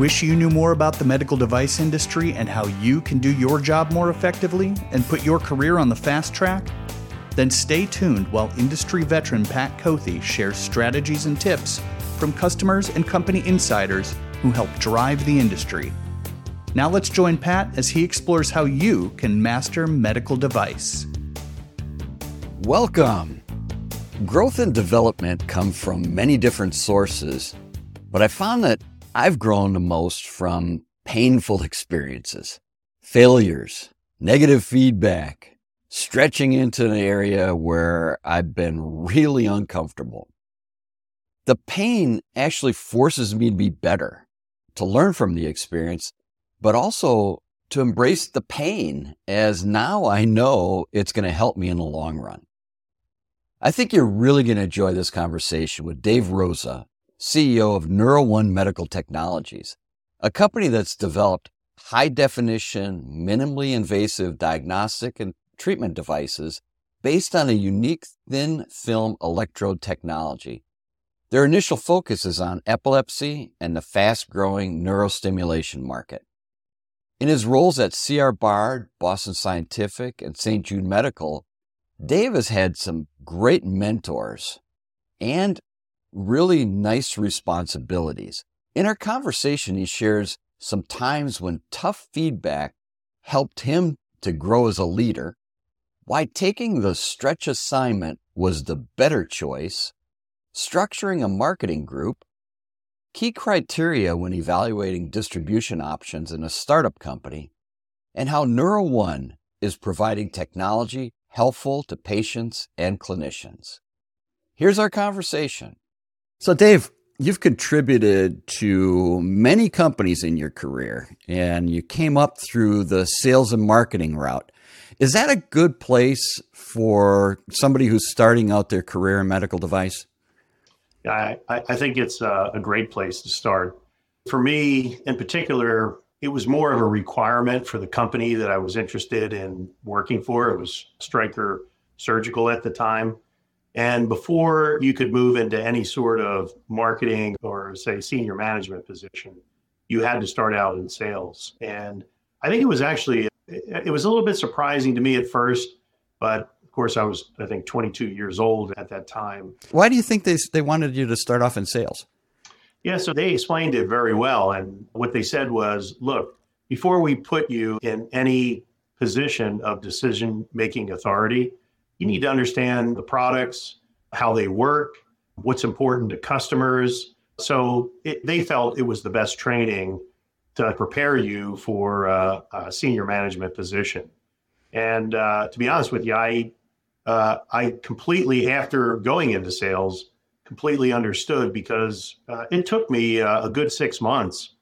Wish you knew more about the medical device industry and how you can do your job more effectively and put your career on the fast track? Then stay tuned while industry veteran Pat Kothe shares strategies and tips from customers and company insiders who help drive the industry. Now let's join Pat as he explores how you can master medical device. Welcome. Growth and development come from many different sources, but I found that I've grown the most from painful experiences, failures, negative feedback, stretching into an area where I've been really uncomfortable. The pain actually forces me to be better, to learn from the experience, but also to embrace the pain as now I know it's going to help me in the long run. I think you're really going to enjoy this conversation with Dave Rosa, CEO of NeuroOne Medical Technologies, a company that's developed high definition, minimally invasive diagnostic and treatment devices based on a unique thin film electrode technology. Their initial focus is on epilepsy and the fast growing neurostimulation market. In his roles at C.R. Bard, Boston Scientific, and St. Jude Medical, Dave has had some great mentors and really nice responsibilities. In our conversation, he shares some times when tough feedback helped him to grow as a leader, why taking the stretch assignment was the better choice, structuring a marketing group, key criteria when evaluating distribution options in a startup company, and how NeuroOne is providing technology helpful to patients and clinicians. Here's our conversation. So, Dave, you've contributed to many companies in your career and you came up through the sales and marketing route. Is that a good place for somebody who's starting out their career in medical device? I, I think it's a, a great place to start. For me, in particular, it was more of a requirement for the company that I was interested in working for. It was Stryker Surgical at the time. And before you could move into any sort of marketing or, say, senior management position, you had to start out in sales. And I think it was actually, it was a little bit surprising to me at first, but of course, I was, I think, 22 years old at that time. Why do you think they, they wanted you to start off in sales? Yeah, so they explained it very well. And what they said was look, before we put you in any position of decision making authority, you need to understand the products, how they work, what's important to customers. So it, they felt it was the best training to prepare you for a senior management position. And uh, to be honest with you, I uh, I completely after going into sales completely understood because uh, it took me uh, a good six months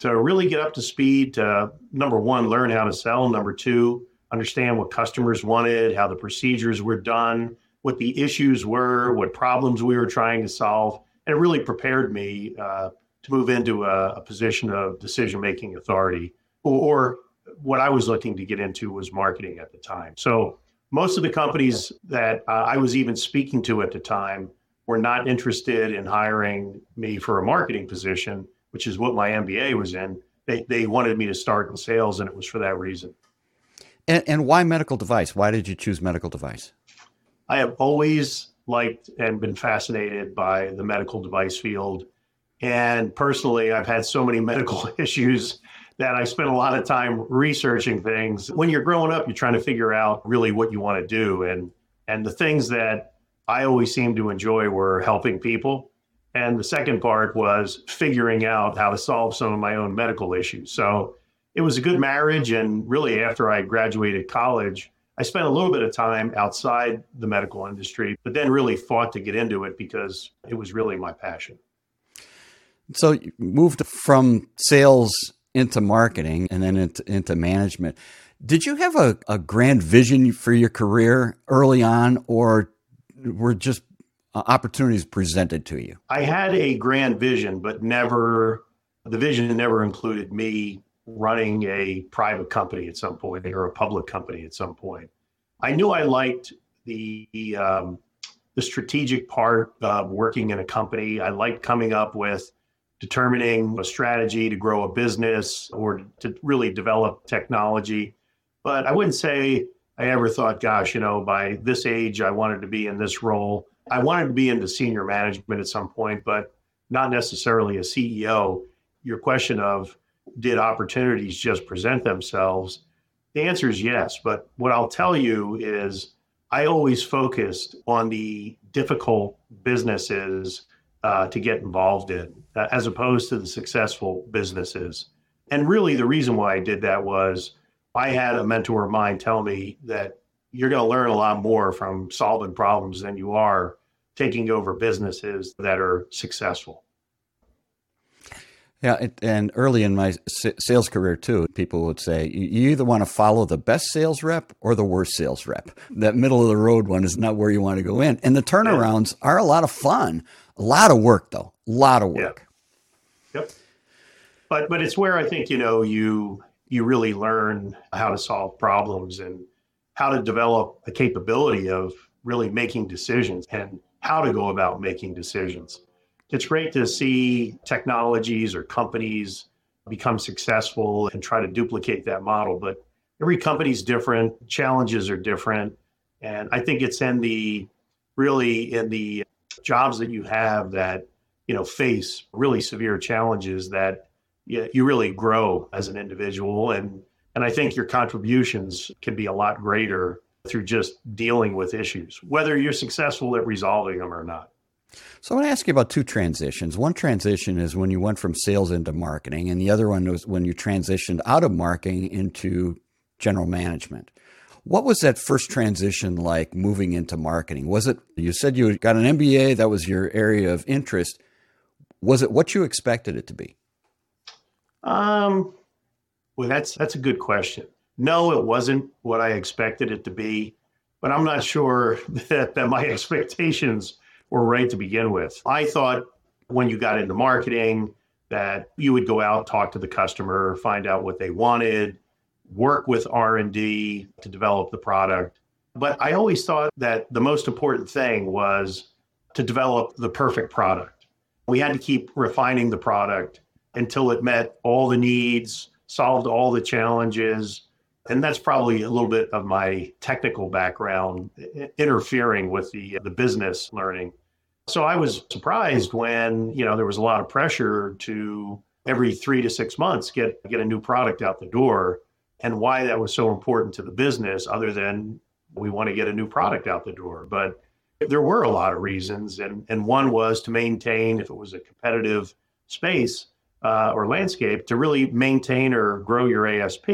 to really get up to speed. To number one, learn how to sell. Number two, understand what customers wanted, how the procedures were done, what the issues were, what problems we were trying to solve. And it really prepared me uh, to move into a, a position of decision making authority. Or, or, what I was looking to get into was marketing at the time. So most of the companies that uh, I was even speaking to at the time were not interested in hiring me for a marketing position, which is what my MBA was in. They, they wanted me to start in sales, and it was for that reason. And, and why medical device? Why did you choose medical device? I have always liked and been fascinated by the medical device field. And personally, I've had so many medical issues that I spent a lot of time researching things. When you're growing up, you're trying to figure out really what you want to do. And and the things that I always seemed to enjoy were helping people. And the second part was figuring out how to solve some of my own medical issues. So it was a good marriage. And really, after I graduated college, I spent a little bit of time outside the medical industry, but then really fought to get into it because it was really my passion. So you moved from sales into marketing and then into, into management. Did you have a, a grand vision for your career early on, or were just uh, opportunities presented to you? I had a grand vision, but never, the vision never included me running a private company at some point or a public company at some point. I knew I liked the um, the strategic part of working in a company. I liked coming up with determining a strategy to grow a business or to really develop technology. But I wouldn't say I ever thought, gosh, you know, by this age, I wanted to be in this role. I wanted to be into senior management at some point, but not necessarily a CEO. Your question of did opportunities just present themselves? The answer is yes. But what I'll tell you is I always focused on the difficult businesses uh, to get involved in, uh, as opposed to the successful businesses. And really, the reason why I did that was I had a mentor of mine tell me that you're going to learn a lot more from solving problems than you are taking over businesses that are successful. Yeah, it, and early in my sales career too, people would say you either want to follow the best sales rep or the worst sales rep. That middle of the road one is not where you want to go in. And the turnarounds yeah. are a lot of fun, a lot of work though, a lot of work. Yeah. Yep. But but it's where I think you know you you really learn how to solve problems and how to develop a capability of really making decisions and how to go about making decisions it's great to see technologies or companies become successful and try to duplicate that model. But every company's different, challenges are different. And I think it's in the really in the jobs that you have that you know face really severe challenges that you, you really grow as an individual and and I think your contributions can be a lot greater through just dealing with issues, whether you're successful at resolving them or not. So I want to ask you about two transitions. One transition is when you went from sales into marketing, and the other one was when you transitioned out of marketing into general management. What was that first transition like moving into marketing? Was it, you said you got an MBA, that was your area of interest. Was it what you expected it to be? Um, well, that's, that's a good question. No, it wasn't what I expected it to be, but I'm not sure that, that my expectations were right to begin with. I thought when you got into marketing that you would go out, talk to the customer, find out what they wanted, work with R&D to develop the product. But I always thought that the most important thing was to develop the perfect product. We had to keep refining the product until it met all the needs, solved all the challenges. And that's probably a little bit of my technical background interfering with the, the business learning. So I was surprised when, you know, there was a lot of pressure to every three to six months get get a new product out the door and why that was so important to the business other than we want to get a new product out the door. But there were a lot of reasons and, and one was to maintain if it was a competitive space uh, or landscape to really maintain or grow your ASP.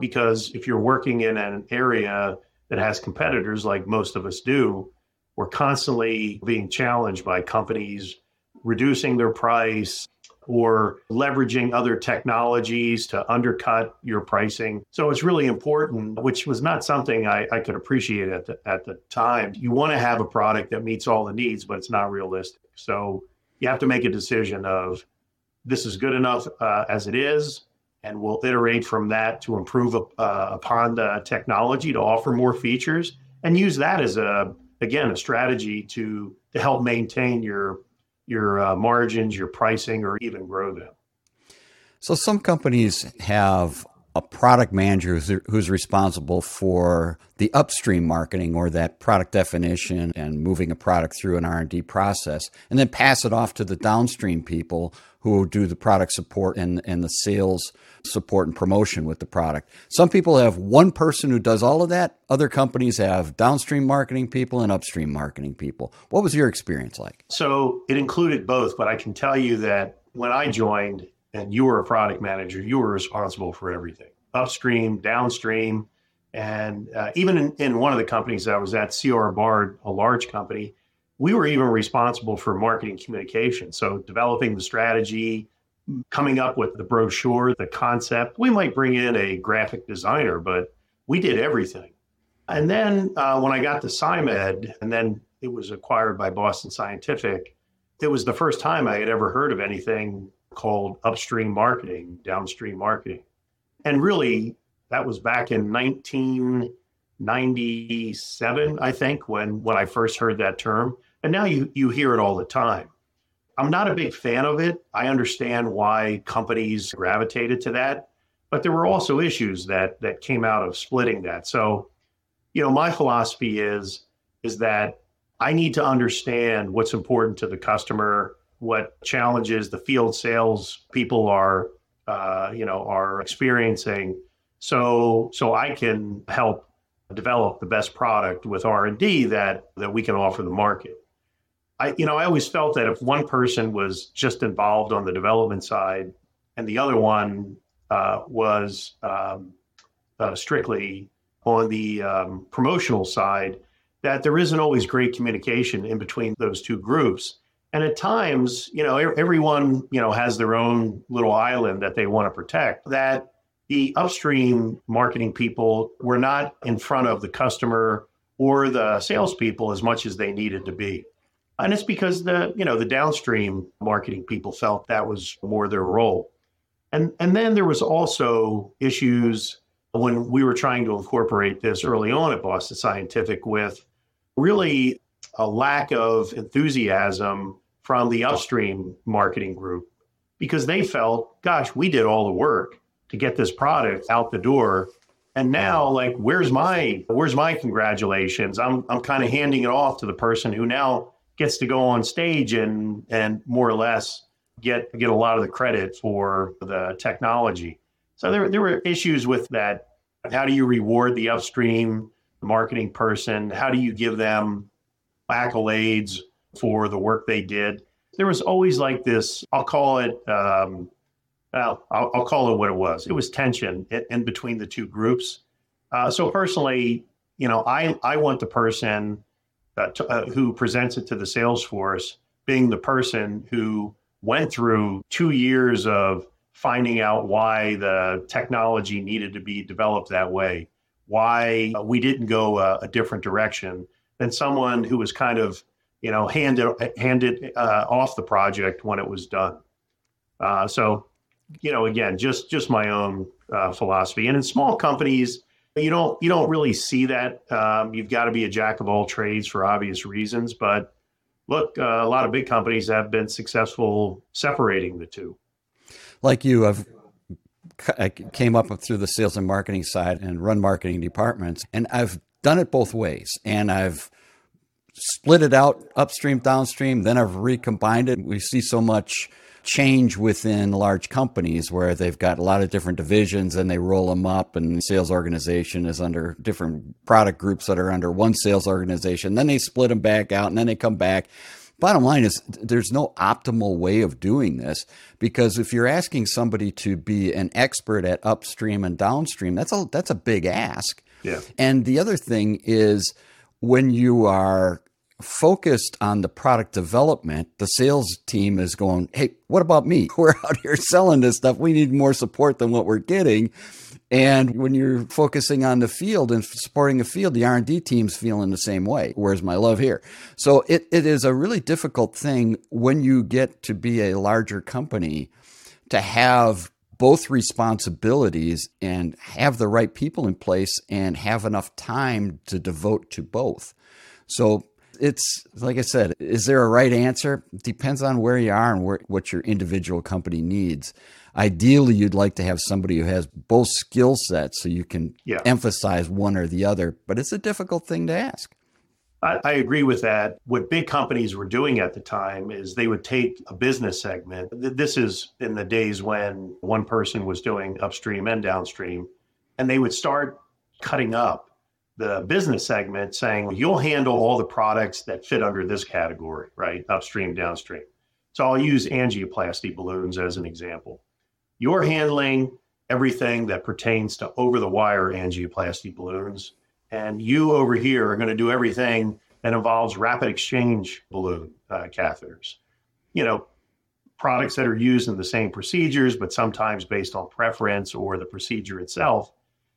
Because if you're working in an area that has competitors like most of us do, we're constantly being challenged by companies reducing their price or leveraging other technologies to undercut your pricing. So it's really important, which was not something I, I could appreciate at the, at the time. You want to have a product that meets all the needs, but it's not realistic. So you have to make a decision of this is good enough uh, as it is, and we'll iterate from that to improve uh, upon the technology to offer more features and use that as a again a strategy to to help maintain your your uh, margins, your pricing, or even grow them. So some companies have a product manager who's, who's, responsible for the upstream marketing or that product definition and moving a product through an R&D process and then pass it off to the downstream people who do the product support and, and the sales support and promotion with the product. Some people have one person who does all of that. Other companies have downstream marketing people and upstream marketing people. What was your experience like? So it included both, but I can tell you that when I joined and you were a product manager, you were responsible for everything upstream, downstream. And uh, even in, in one of the companies I was at, CR Bard, a large company, we were even responsible for marketing communication. So developing the strategy, coming up with the brochure, the concept. We might bring in a graphic designer, but we did everything. And then uh, when I got to SciMed, and then it was acquired by Boston Scientific, it was the first time I had ever heard of anything called upstream marketing, downstream marketing. And really, that was back in 1997, I think, when, when I first heard that term. And now you, you hear it all the time. I'm not a big fan of it. I understand why companies gravitated to that, but there were also issues that that came out of splitting that. So, you know, my philosophy is is that I need to understand what's important to the customer, what challenges the field sales people are, uh, you know, are experiencing, so so I can help develop the best product with R and D that that we can offer the market. I, you know, I always felt that if one person was just involved on the development side and the other one uh, was um, uh, strictly on the um, promotional side, that there isn't always great communication in between those two groups. And at times, you know, everyone, you know, has their own little island that they want to protect. That the upstream marketing people were not in front of the customer or the salespeople as much as they needed to be. And it's because the, you know, the downstream marketing people felt that was more their role. And and then there was also issues when we were trying to incorporate this early on at Boston Scientific with really a lack of enthusiasm from the upstream marketing group because they felt, gosh, we did all the work to get this product out the door. And now, like, where's my where's my congratulations? I'm I'm kind of handing it off to the person who now gets to go on stage and and more or less get get a lot of the credit for the technology. So there there were issues with that. How do you reward the upstream marketing person? How do you give them accolades for the work they did? There was always like this. I'll call it. Um, well, I'll, I'll, call it what it was. It was tension in, in between the two groups. Uh, so personally, you know, I I want the person uh, uh, who presents it to the sales force, being the person who went through two years of finding out why the technology needed to be developed that way, why we didn't go a, a different direction than someone who was kind of, you know, handed handed uh, off the project when it was done. Uh, so, you know, again, just just my own uh, philosophy. And in small companies, you don't you don't really see that. Um, you've got to be a jack of all trades for obvious reasons. But look, uh, a lot of big companies have been successful separating the two. Like you, I've I came up through the sales and marketing side and run marketing departments, and I've done it both ways. And I've split it out upstream, downstream. Then I've recombined it. We see so much change within large companies where they've got a lot of different divisions and they roll them up and the sales organization is under different product groups that are under one sales organization. Then they split them back out and then they come back. Bottom line is there's no optimal way of doing this because if you're asking somebody to be an expert at upstream and downstream that's a that's a big ask. Yeah. And the other thing is when you are focused on the product development, the sales team is going, Hey, what about me? We're out here selling this stuff. We need more support than what we're getting. And when you're focusing on the field and supporting the field, the R&D team's feeling the same way. Where's my love here? So it, it is a really difficult thing when you get to be a larger company to have both responsibilities and have the right people in place and have enough time to devote to both. So it's like I said, is there a right answer? Depends on where you are and where, what your individual company needs. Ideally, you'd like to have somebody who has both skill sets so you can yeah. emphasize one or the other, but it's a difficult thing to ask. I, I agree with that. What big companies were doing at the time is they would take a business segment. This is in the days when one person was doing upstream and downstream, and they would start cutting up the business segment saying you'll handle all the products that fit under this category, right? Upstream, downstream. So I'll use angioplasty balloons as an example. You're handling everything that pertains to over the wire angioplasty balloons. And you over here are going to do everything that involves rapid exchange balloon uh, catheters. You know, products that are used in the same procedures, but sometimes based on preference or the procedure itself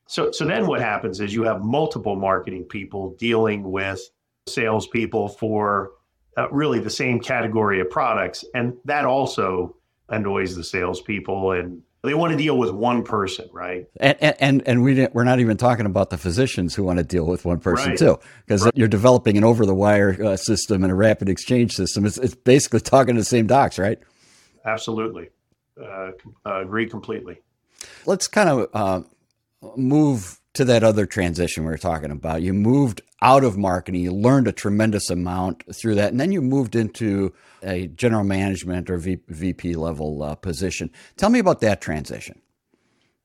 so, so then what happens is you have multiple marketing people dealing with salespeople for uh, really the same category of products, and that also annoys the salespeople and They want to deal with one person, right? And and and we we're not even talking about the physicians who want to deal with one person right. too, because right. you're developing an over the wire uh, system and a rapid exchange system. It's, it's basically talking to the same docs, right? Absolutely, uh, agree completely. Let's kind of uh, move to that other transition we were talking about. You moved out of marketing, you learned a tremendous amount through that, and then you moved into a general management or VP level uh, position. Tell me about that transition.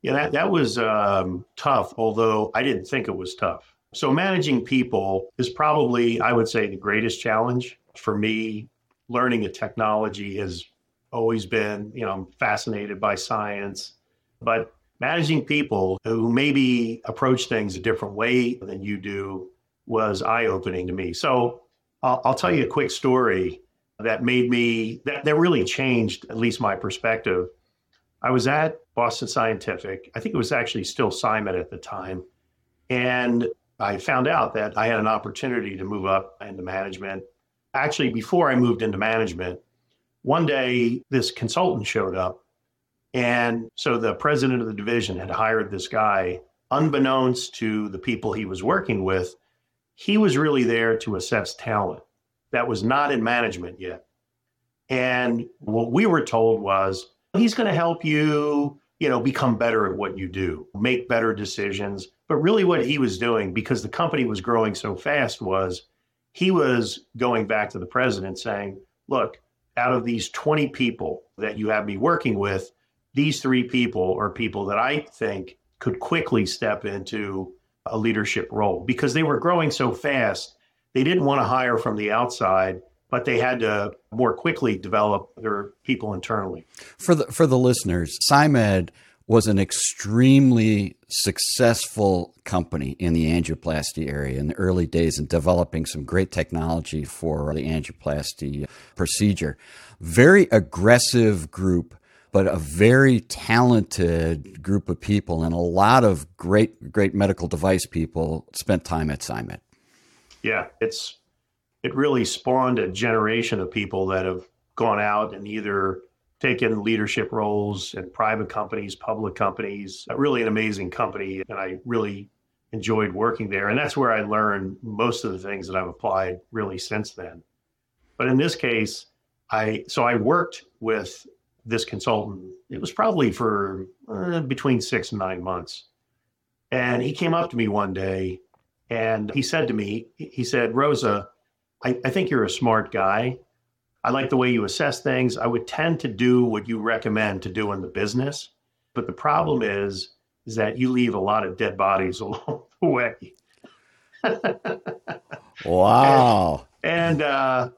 Yeah, that, that was um, tough, although I didn't think it was tough. So, managing people is probably, I would say, the greatest challenge for me. Learning a technology has always been, you know, I'm fascinated by science, but managing people who maybe approach things a different way than you do was eye opening to me. So I'll, I'll, tell you a quick story that made me, that, that really changed at least my perspective. I was at Boston Scientific. I think it was actually still SciMed at the time. And I found out that I had an opportunity to move up into management. Actually, before I moved into management, one day this consultant showed up and so the president of the division had hired this guy, unbeknownst to the people he was working with. He was really there to assess talent that was not in management yet. And what we were told was he's going to help you, you know, become better at what you do, make better decisions. But really, what he was doing, because the company was growing so fast, was he was going back to the president saying, look, out of these 20 people that you have me working with, these three people are people that I think could quickly step into a leadership role because they were growing so fast. They didn't want to hire from the outside, but they had to more quickly develop their people internally. For the for the listeners, SciMed was an extremely successful company in the angioplasty area in the early days in developing some great technology for the angioplasty procedure. Very aggressive group but a very talented group of people and a lot of great, great medical device people spent time at SciMed. Yeah, it's it really spawned a generation of people that have gone out and either taken leadership roles in private companies, public companies. Really, an amazing company, and I really enjoyed working there. And that's where I learned most of the things that I've applied really since then. But in this case, I so I worked with this consultant. It was probably for uh, between six and nine months. And he came up to me one day and he said to me, he said, Rosa, I, I think you're a smart guy. I like the way you assess things. I would tend to do what you recommend to do in the business. But the problem is, is that you leave a lot of dead bodies along the way. wow. And, and uh,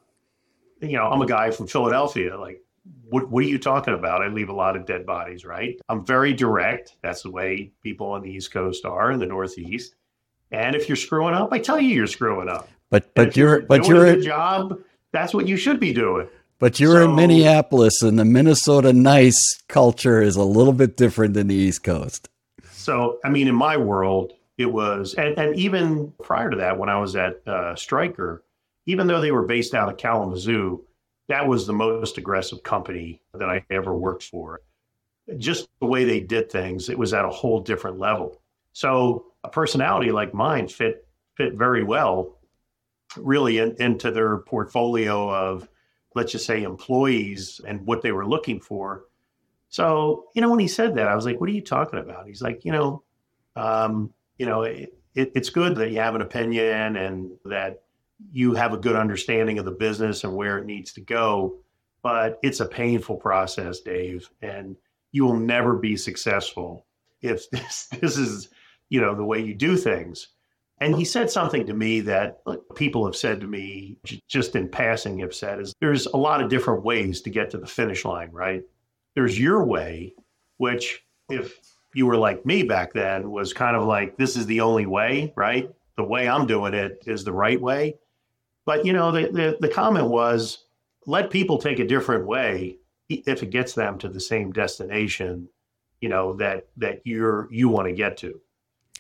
you know, I'm a guy from Philadelphia. Like what, what are you talking about? I leave a lot of dead bodies, right? I'm very direct. That's the way people on the East Coast are in the Northeast. And if you're screwing up, I tell you you're screwing up. But but you're, you're but you're a job. That's what you should be doing. But you're so, in Minneapolis, and the Minnesota nice culture is a little bit different than the East Coast. So, I mean, in my world, it was, and, and even prior to that, when I was at uh, Stryker, even though they were based out of Kalamazoo, that was the most aggressive company that I ever worked for. Just the way they did things, it was at a whole different level. So a personality like mine fit fit very well, really in, into their portfolio of, let's just say, employees and what they were looking for. So you know, when he said that, I was like, "What are you talking about?" He's like, "You know, um, you know, it, it, it's good that you have an opinion and that you have a good understanding of the business and where it needs to go. But it's a painful process, Dave, and you will never be successful if this, this is, you know, the way you do things. And he said something to me that people have said to me, just in passing, have said is there's a lot of different ways to get to the finish line, right? There's your way, which if you were like me back then was kind of like, this is the only way, right? The way I'm doing it is the right way. But you know, the, the, the comment was let people take a different way if it gets them to the same destination, you know, that that you're you want to get to.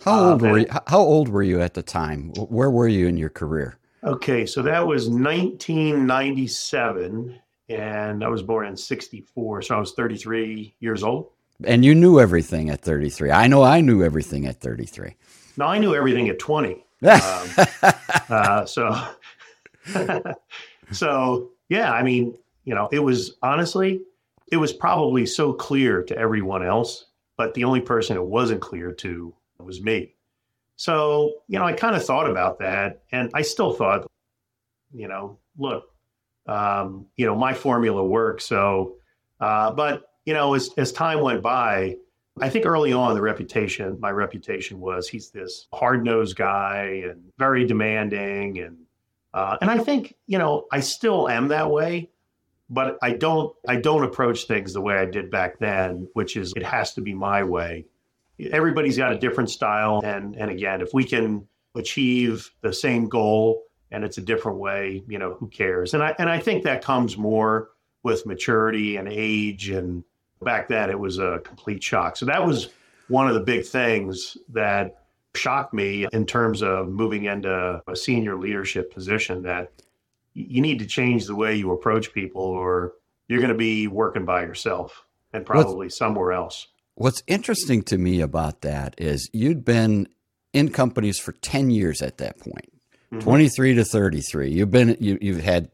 How old um, were you? How old were you at the time? Where were you in your career? Okay, so that was 1997, and I was born in '64, so I was 33 years old. And you knew everything at 33. I know I knew everything at 33. No, I knew everything at 20. um, uh, so, so yeah, I mean, you know, it was honestly, it was probably so clear to everyone else, but the only person it wasn't clear to was me. So, you know, I kind of thought about that and I still thought, you know, look, um, you know, my formula works. So, uh, but, you know, as, as time went by, I think early on the reputation, my reputation was he's this hard nosed guy and very demanding. And, uh, and I think, you know, I still am that way, but I don't, I don't approach things the way I did back then, which is it has to be my way everybody's got a different style. And, and again, if we can achieve the same goal and it's a different way, you know, who cares? And I, and I think that comes more with maturity and age. And back then it was a complete shock. So that was one of the big things that shocked me in terms of moving into a senior leadership position that you need to change the way you approach people or you're going to be working by yourself and probably What's, somewhere else. What's interesting to me about that is you'd been in companies for 10 years at that point, mm-hmm. 23 to 33. You've been, you, you've had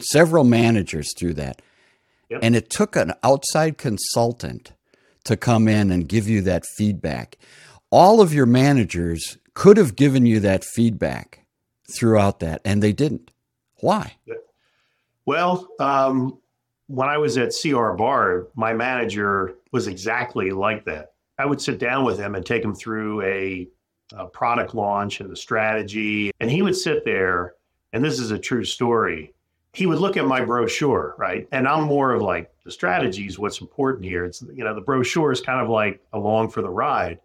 several managers through that. Yep. And it took an outside consultant to come in and give you that feedback. All of your managers could have given you that feedback throughout that, and they didn't. Why? Well, um, when I was at CR Bard, my manager was exactly like that. I would sit down with him and take him through a, a, product launch and the strategy. And he would sit there, and this is a true story. He would look at my brochure, right? And I'm more of like, the strategy is what's important here. It's, you know, the brochure is kind of like along for the ride.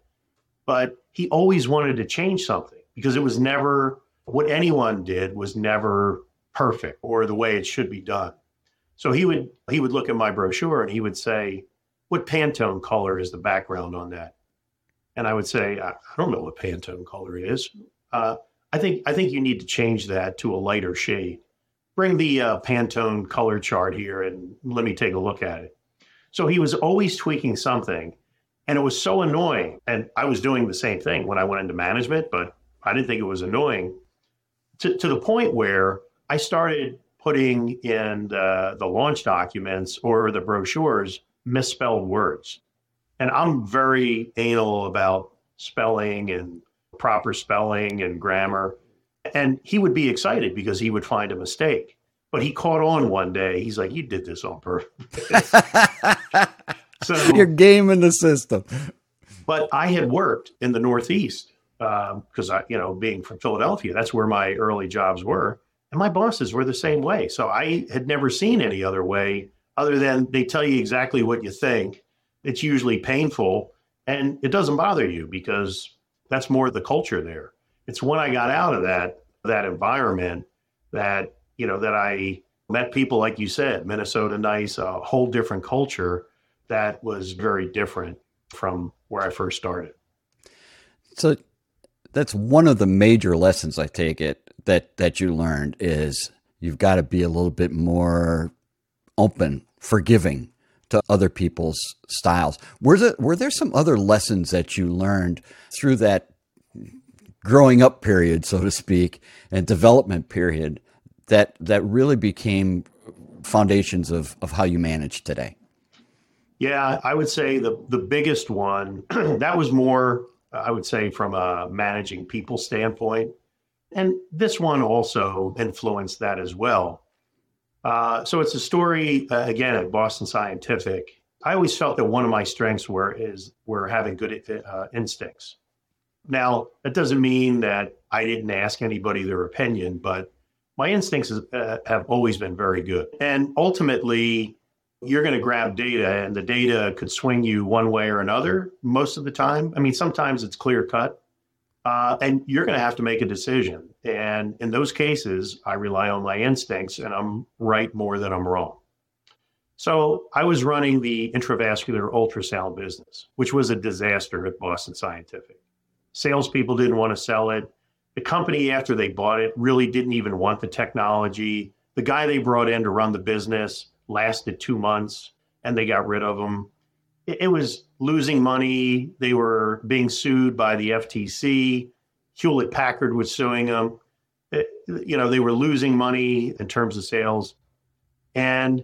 But he always wanted to change something because it was never, what anyone did was never perfect or the way it should be done. So he would he would look at my brochure and he would say, "What Pantone color is the background on that?" And I would say, "I, I don't know what Pantone color is. Uh, I think I think you need to change that to a lighter shade. Bring the uh, Pantone color chart here and let me take a look at it." So he was always tweaking something, and it was so annoying. And I was doing the same thing when I went into management, but I didn't think it was annoying to, to the point where I started putting in the, the launch documents or the brochures misspelled words. And I'm very anal about spelling and proper spelling and grammar. And he would be excited because he would find a mistake. But he caught on one day. He's like, You did this on purpose. so you're gaming the system. But I had worked in the Northeast because um, I, you know, being from Philadelphia, that's where my early jobs were. And my bosses were the same way. So I had never seen any other way other than they tell you exactly what you think. It's usually painful and it doesn't bother you because that's more the culture there. It's when I got out of that that environment that, you know, that I met people like you said, Minnesota nice, a whole different culture that was very different from where I first started. So that's one of the major lessons I take it that that you learned is you've got to be a little bit more open, forgiving to other people's styles. Were there were there some other lessons that you learned through that growing up period, so to speak, and development period that that really became foundations of of how you manage today? Yeah, I would say the the biggest one that was more I would say from a managing people standpoint and this one also influenced that as well. Uh, so it's a story uh, again at Boston Scientific. I always felt that one of my strengths were is were having good uh, instincts. Now that doesn't mean that I didn't ask anybody their opinion, but my instincts is, uh, have always been very good. And ultimately, you're going to grab data, and the data could swing you one way or another most of the time. I mean, sometimes it's clear cut, uh, and you're going to have to make a decision. And in those cases, I rely on my instincts and I'm right more than I'm wrong. So I was running the intravascular ultrasound business, which was a disaster at Boston Scientific. Salespeople didn't want to sell it. The company, after they bought it, really didn't even want the technology. The guy they brought in to run the business lasted two months and they got rid of him. It, was losing money. They were being sued by the FTC. Hewlett Packard was suing them. It, you know, they were losing money in terms of sales. And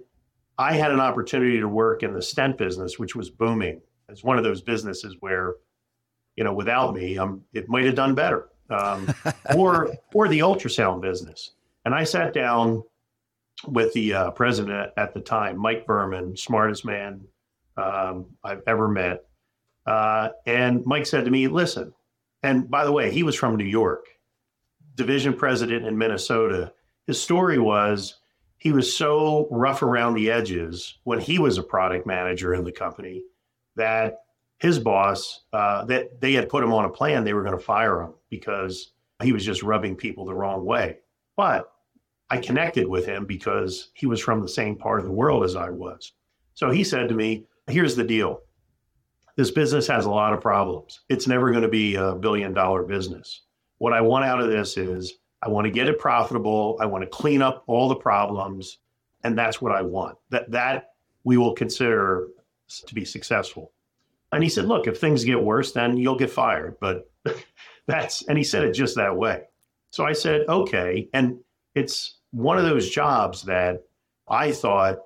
I had an opportunity to work in the stent business, which was booming. It's one of those businesses where, you know, without me, um, it might have done better. Um, or or the ultrasound business. And I sat down with the uh, president at the time, Mike Berman, smartest man um, I've ever met. Uh, and Mike said to me, "Listen." And by the way, he was from New York, division president in Minnesota. His story was he was so rough around the edges when he was a product manager in the company that his boss uh, that they had put him on a plan they were going to fire him because he was just rubbing people the wrong way but i connected with him because he was from the same part of the world as i was so he said to me here's the deal this business has a lot of problems it's never going to be a billion dollar business what i want out of this is I want to get it profitable. I want to clean up all the problems. And that's what I want. That that we will consider to be successful. And he said, look, if things get worse, then you'll get fired. But that's and he said it just that way. So I said, okay. And it's one of those jobs that I thought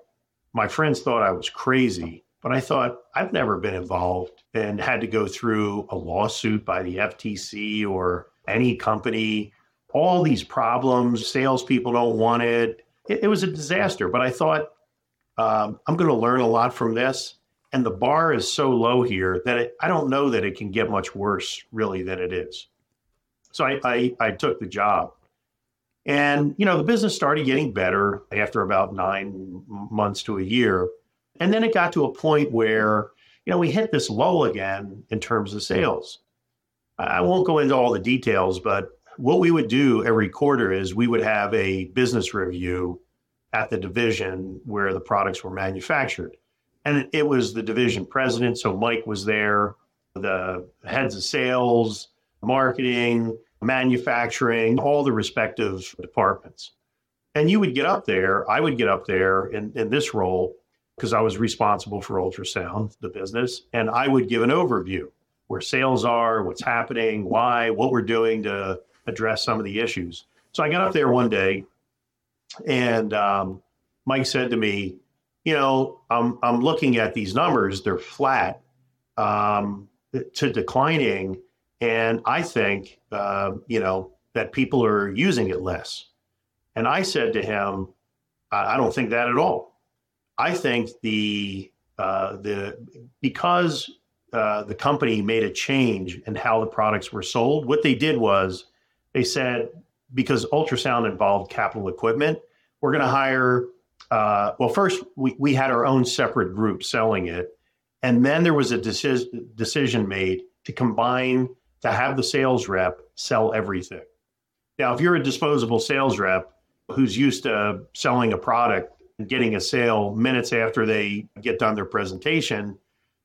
my friends thought I was crazy, but I thought I've never been involved and had to go through a lawsuit by the FTC or any company all these problems. Salespeople don't want it. It, it was a disaster. But I thought um, I'm going to learn a lot from this. And the bar is so low here that it, I don't know that it can get much worse, really, than it is. So I, I, I took the job. And, you know, the business started getting better after about nine months to a year. And then it got to a point where, you know, we hit this lull again in terms of sales. I won't go into all the details, but what we would do every quarter is we would have a business review at the division where the products were manufactured. And it was the division president. So Mike was there, the heads of sales, marketing, manufacturing, all the respective departments. And you would get up there, I would get up there in, in this role because I was responsible for ultrasound, the business, and I would give an overview where sales are, what's happening, why, what we're doing to address some of the issues. So I got up there one day, and um, Mike said to me, "You know, I'm I'm looking at these numbers; they're flat um, to declining, and I think uh, you know that people are using it less." And I said to him, "I, I don't think that at all. I think the uh, the because." Uh, the company made a change in how the products were sold. What they did was they said because ultrasound involved capital equipment, we're going to hire. Uh, well, first we, we had our own separate group selling it, and then there was a deci- decision made to combine to have the sales rep sell everything. Now, if you're a disposable sales rep who's used to selling a product and getting a sale minutes after they get done their presentation,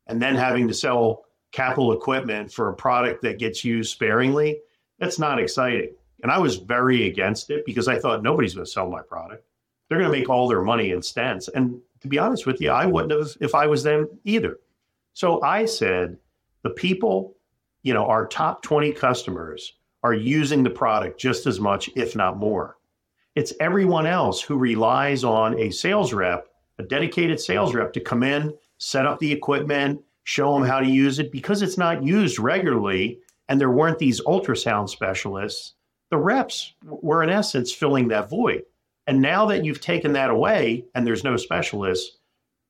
and then having to sell capital equipment for a product that gets used sparingly, that's not exciting. And I was very against it because I thought nobody's going to sell my product. They're going to make all their money in stents. And to be honest with you, I wouldn't have if I was them either. So I said, the people, you know, our top 20 customers are using the product just as much, if not more. It's everyone else who relies on a sales rep, a dedicated sales rep to come in, set up the equipment, show them how to use it because it's not used regularly and there weren't these ultrasound specialists, the reps were in essence filling that void. And now that you've taken that away and there's no specialists,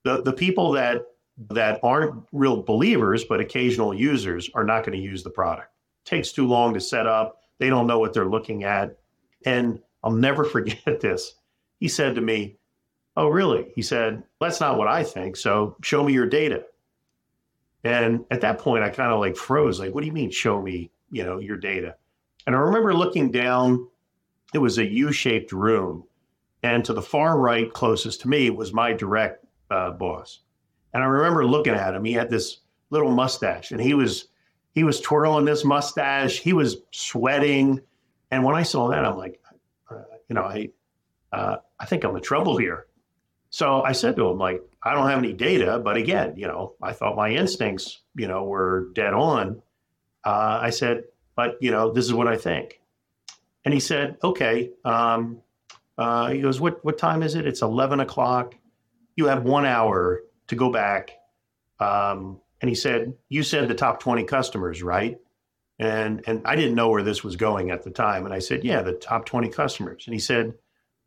the, the people that that aren't real believers but occasional users are not going to use the product. It takes too long to set up. They don't know what they're looking at. And I'll never forget this. He said to me, Oh, really? He said, That's not what I think. So show me your data. And at that point, I kind of like froze. Like, what do you mean, show me, you know, your data? And I remember looking down. It was a U-shaped room, and to the far right, closest to me, was my direct uh, boss. And I remember looking at him. He had this little mustache, and he was he was twirling this mustache. He was sweating, and when I saw that, I'm like, uh, you know, I uh, I think I'm in trouble here. So I said to him, like, I don't have any data, but again, you know, I thought my instincts, you know, were dead on. Uh, I said, but you know, this is what I think. And he said, okay. Um, uh, he goes, what what time is it? It's eleven o'clock. You have one hour to go back. Um, and he said, you said the top twenty customers, right? And and I didn't know where this was going at the time. And I said, yeah, the top twenty customers. And he said,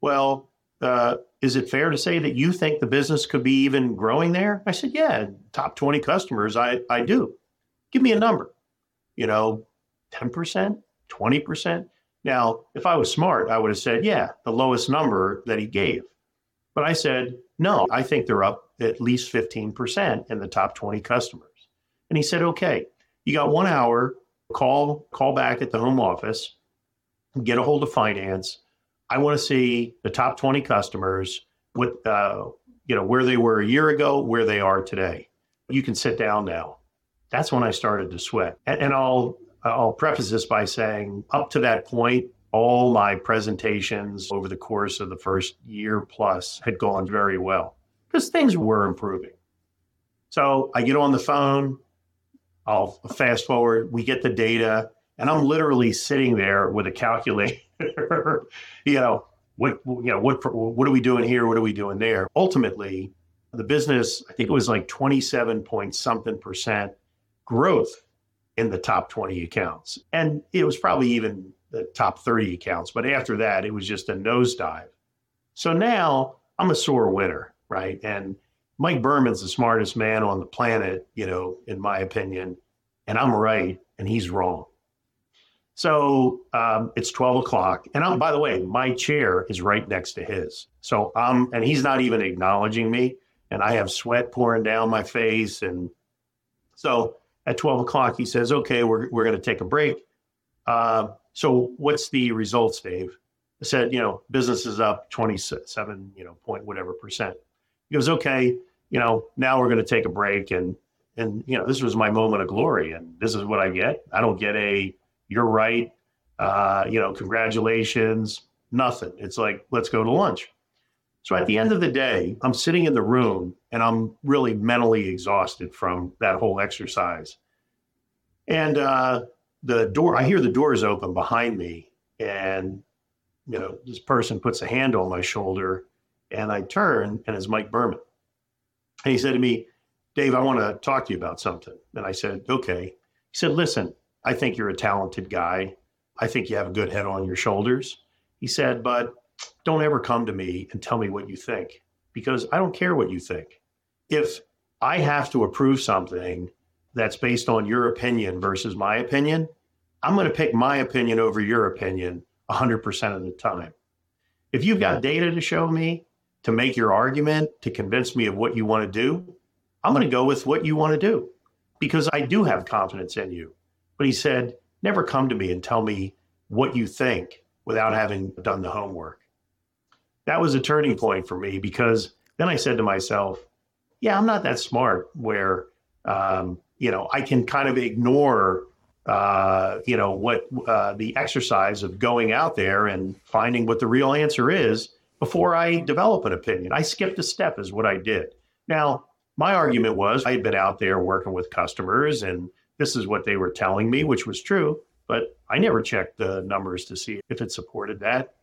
well, uh, is it fair to say that you think the business could be even growing there? I said, yeah, top 20 customers, I, I do. Give me a number, you know, 10%, 20%. Now, if I was smart, I would have said, yeah, the lowest number that he gave. But I said, no, I think they're up at least 15% in the top 20 customers. And he said, okay, you got one hour, call, call back at the home office, get a hold of finance I want to see the top 20 customers with, uh, you know, where they were a year ago, where they are today. You can sit down now. That's when I started to sweat. And, and I'll, I'll preface this by saying up to that point, all my presentations over the course of the first year plus had gone very well because things were improving. So I get on the phone, I'll fast forward, we get the data, and I'm literally sitting there with a calculator you know, what you know, what what are we doing here? What are we doing there? Ultimately, the business, I think it was like 27 point something percent growth in the top 20 accounts. And it was probably even the top 30 accounts. But after that, it was just a nosedive. So now I'm a sore winner, right? And Mike Berman's the smartest man on the planet, you know, in my opinion. And I'm right and he's wrong. So um, it's 12 o'clock. And I'm, by the way, my chair is right next to his. So um, and he's not even acknowledging me. And I have sweat pouring down my face. And so at 12 o'clock, he says, okay, we're, we're going to take a break. Uh, so what's the results, Dave? I said, you know, business is up 27, you know, point whatever percent. He goes, okay, you know, now we're going to take a break. And, and, you know, this was my moment of glory. And this is what I get. I don't get a, you're right. Uh, you know, congratulations. Nothing. It's like, let's go to lunch. So at the end of the day, I'm sitting in the room and I'm really mentally exhausted from that whole exercise. And uh, the door, I hear the doors open behind me, and you know, this person puts a hand on my shoulder, and I turn, and it's Mike Berman. And he said to me, Dave, I want to talk to you about something. And I said, okay. He said, listen, I think you're a talented guy. I think you have a good head on your shoulders. He said, but don't ever come to me and tell me what you think because I don't care what you think. If I have to approve something that's based on your opinion versus my opinion, I'm going to pick my opinion over your opinion 100% of the time. If you've got data to show me to make your argument, to convince me of what you want to do, I'm going to go with what you want to do because I do have confidence in you. But he said, never come to me and tell me what you think without having done the homework. That was a turning point for me because then I said to myself, yeah, I'm not that smart where, um, you know, I can kind of ignore, uh, you know, what uh, the exercise of going out there and finding what the real answer is before I develop an opinion. I skipped a step, is what I did. Now, my argument was I had been out there working with customers and this is what they were telling me, which was true, but I never checked the numbers to see if it supported that.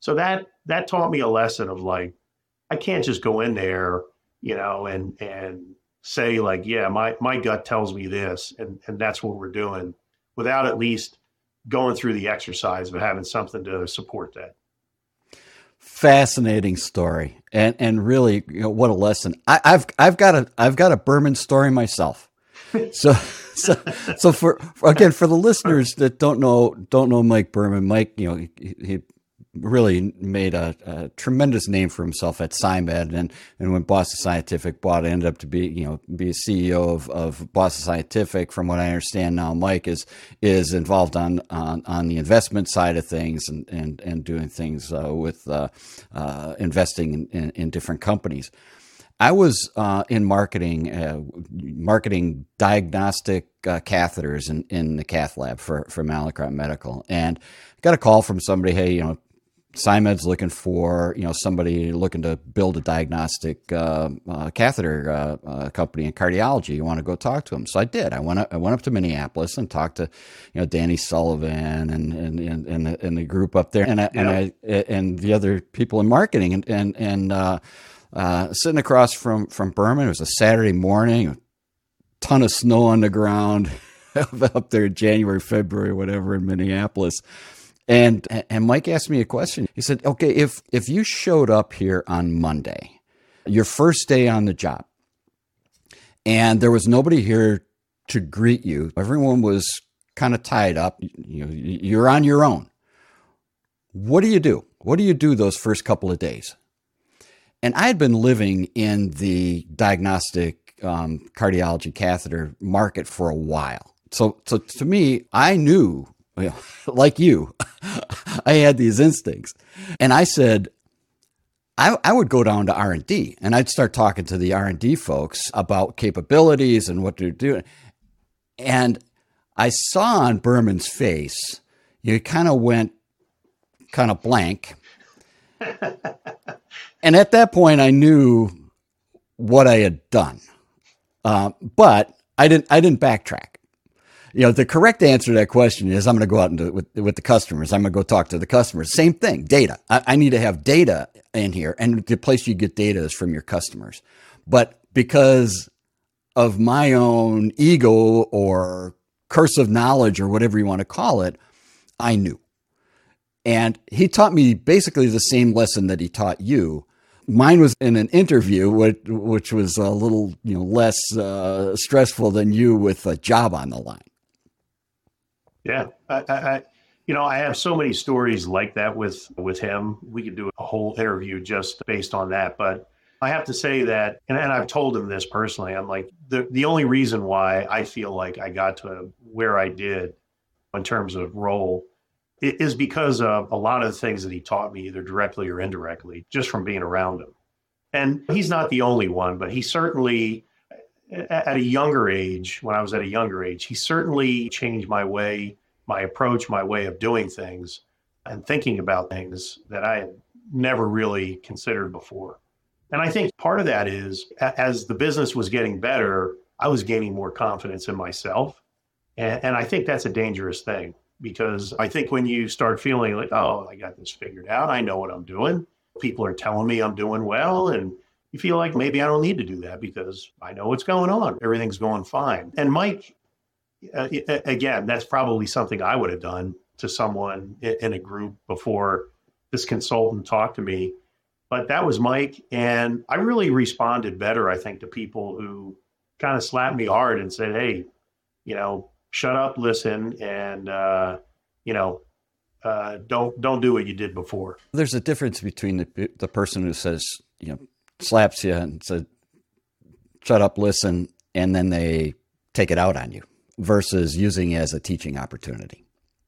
So that that taught me a lesson of like, I can't just go in there, you know, and and say like, yeah, my my gut tells me this, and and that's what we're doing, without at least going through the exercise of having something to support that. Fascinating story, and and really, you know, what a lesson. I, I've I've got a I've got a Berman story myself. So so, so for, for, again for the listeners that don't know don't know Mike Berman, Mike, you know, he, he really made a, a, tremendous name for himself at SciMed, and and when Boston Scientific bought, ended up to be you know be a CEO of, of Boston Scientific. From what I understand now, Mike is is involved on on, on the investment side of things and and and doing things uh, with uh, uh, investing in, in, in different companies. I was uh, in marketing, uh, marketing diagnostic uh, catheters in, in the cath lab for, for Mallinckrodt Medical, and got a call from somebody. Hey, you know, SciMed's looking for you know somebody looking to build a diagnostic uh, uh, catheter uh, uh company in cardiology. You want to go talk to them? So I did. I went up, I went up to Minneapolis and talked to you know Danny Sullivan and and and, and, the, and the group up there and I, and I and the other people in marketing and and and uh, uh, sitting across from from Berman. It was a Saturday morning. A ton of snow on the ground up there, in January, February, whatever in Minneapolis and and Mike asked me a question. He said, "Okay, if if you showed up here on Monday, your first day on the job, and there was nobody here to greet you, everyone was kind of tied up. You know, you're on your own. What do you do? What do you do those first couple of days?" And I had been living in the diagnostic um, cardiology catheter market for a while. So, so to me, I knew like you, I had these instincts. And I said, I, I would go down to R&D and I'd start talking to the R&D folks about capabilities and what they're doing. And I saw on Berman's face, you kind of went kind of blank. and at that point, I knew what I had done. Uh, but I didn't, I didn't backtrack you know, the correct answer to that question is I'm going to go out and do it with, with the customers. I'm going to go talk to the customers. Same thing, data. I, I need to have data in here. And the place you get data is from your customers. But because of my own ego or curse of knowledge or whatever you want to call it, I knew. And he taught me basically the same lesson that he taught you. Mine was in an interview, which, which was a little you know less uh, stressful than you with a job on the line. Yeah, I, I, you know, I have so many stories like that with with him. We could do a whole interview just based on that. But I have to say that, and, and I've told him this personally. I'm like the the only reason why I feel like I got to where I did in terms of role is because of a lot of the things that he taught me, either directly or indirectly, just from being around him. And he's not the only one, but he certainly at a younger age, when I was at a younger age, he certainly changed my way, my approach, my way of doing things and thinking about things that I had never really considered before. And I think part of that is as the business was getting better, I was gaining more confidence in myself. And, and I think that's a dangerous thing because I think when you start feeling like, oh, I got this figured out, I know what I'm doing, people are telling me I'm doing well, and you feel like maybe I don't need to do that because I know what's going on. Everything's going fine. And Mike, uh, again, that's probably something I would have done to someone in a group before this consultant talked to me. But that was Mike. And I really responded better, I think, to people who kind of slapped me hard and said, hey, you know, shut up, listen, and, uh, you know, uh, don't don't do what you did before. There's a difference between the the person who says, you know, slaps you and says, shut up, listen, and then they take it out on you versus using it as a teaching opportunity.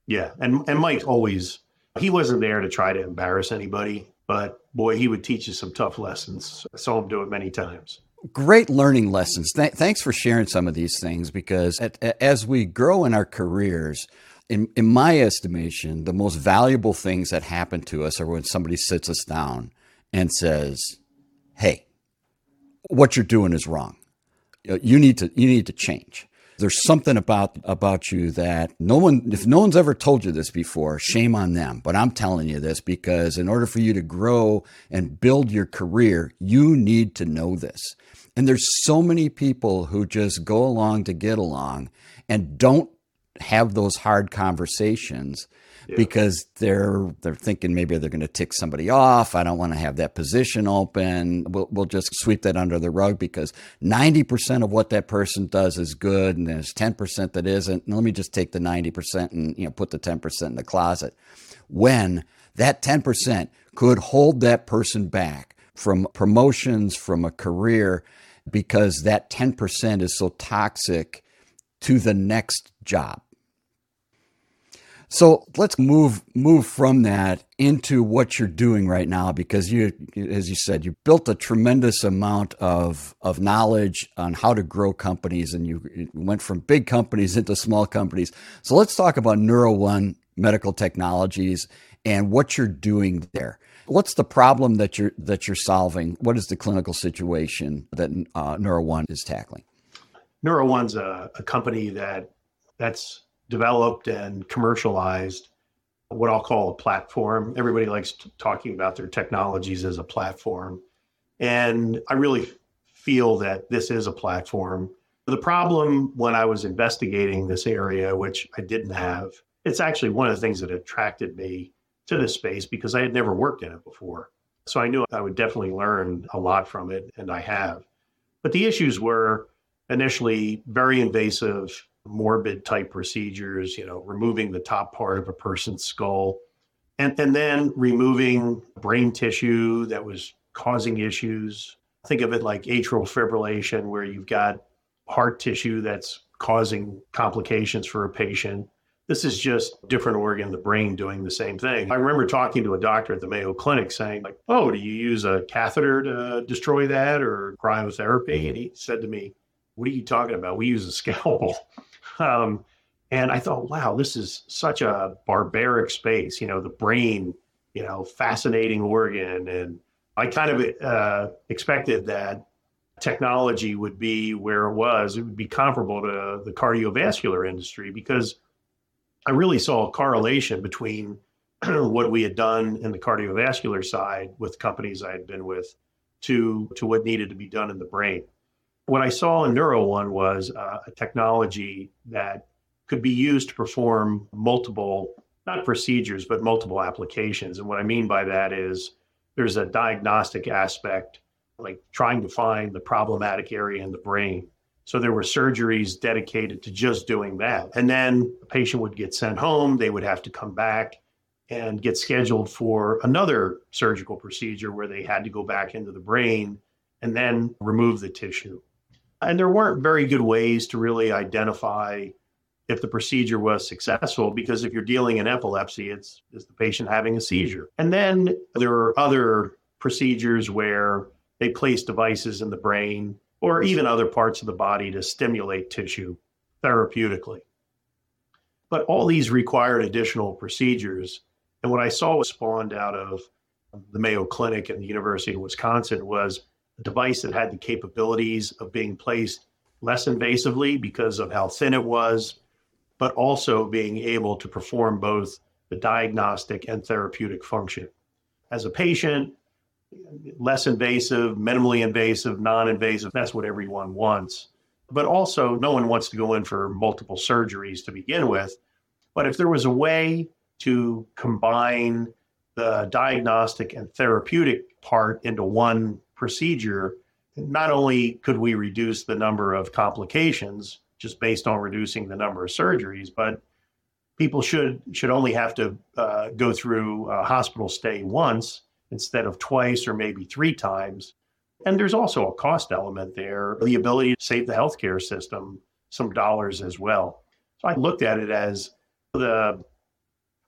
Yeah. And, and Mike always, he wasn't there to try to embarrass anybody, but boy, he would teach you some tough lessons. I saw him do it many times. Great learning lessons. Th- thanks for sharing some of these things because at, as we grow in our careers, in, in my estimation, the most valuable things that happen to us are when somebody sits us down and says, hey, what you're doing is wrong. You need to you need to change. There's something about about you that no one if no one's ever told you this before, shame on them. But I'm telling you this because in order for you to grow and build your career, you need to know this. And there's so many people who just go along to get along and don't have those hard conversations because they're they're thinking maybe they're going to tick somebody off. I don't want to have that position open. We'll, we'll just sweep that under the rug because 90% of what that person does is good and there's 10% that isn't. And let me just take the 90% and you know put the 10% in the closet. When that 10% could hold that person back from promotions, from a career, because that 10% is so toxic to the next job. So let's move move from that into what you're doing right now because you as you said you built a tremendous amount of of knowledge on how to grow companies and you went from big companies into small companies. So let's talk about NeuroOne Medical Technologies and what you're doing there. What's the problem that you're that you're solving? What is the clinical situation that uh, NeuroOne is tackling? NeuroOne's a, a company that that's developed and commercialized what I'll call a platform. Everybody likes talking about their technologies as a platform. And I really feel that this is a platform. The problem when I was investigating this area, which I didn't have, it's actually one of the things that attracted me to this space because I had never worked in it before. So I knew I would definitely learn a lot from it, and I have. But the issues were initially very invasive, morbid type procedures, you know, removing the top part of a person's skull, and, and then removing brain tissue that was causing issues. Think of it like atrial fibrillation, where you've got heart tissue that's causing complications for a patient. This is just different organ, the brain doing the same thing. I remember talking to a doctor at the Mayo Clinic saying, like, oh, do you use a catheter to destroy that or cryotherapy? And he said to me, what are you talking about? We use a scalpel. Um, and I thought, wow, this is such a barbaric space. You know, the brain, you know, fascinating organ. And I kind of uh, expected that technology would be where it was. It would be comparable to the cardiovascular industry because I really saw a correlation between what we had done in the cardiovascular side with companies I had been with to to what needed to be done in the brain. What I saw in NeuroOne was uh, a technology that could be used to perform multiple, not procedures, but multiple applications. And what I mean by that is there's a diagnostic aspect, like trying to find the problematic area in the brain. So there were surgeries dedicated to just doing that. And then the patient would get sent home, they would have to come back and get scheduled for another surgical procedure where they had to go back into the brain and then remove the tissue. And there weren't very good ways to really identify if the procedure was successful because if you're dealing in epilepsy, it's is the patient having a seizure. And then there are other procedures where they place devices in the brain or even other parts of the body to stimulate tissue therapeutically. But all these required additional procedures. And what I saw was spawned out of the Mayo Clinic and the University of Wisconsin was a device that had the capabilities of being placed less invasively because of how thin it was, but also being able to perform both the diagnostic and therapeutic function. As a patient, less invasive, minimally invasive, non invasive, that's what everyone wants. But also, no one wants to go in for multiple surgeries to begin with. But if there was a way to combine the diagnostic and therapeutic part into one procedure, not only could we reduce the number of complications just based on reducing the number of surgeries, but people should should only have to uh, go through a hospital stay once instead of twice or maybe three times. And there's also a cost element there, the ability to save the healthcare system some dollars as well. So I looked at it as the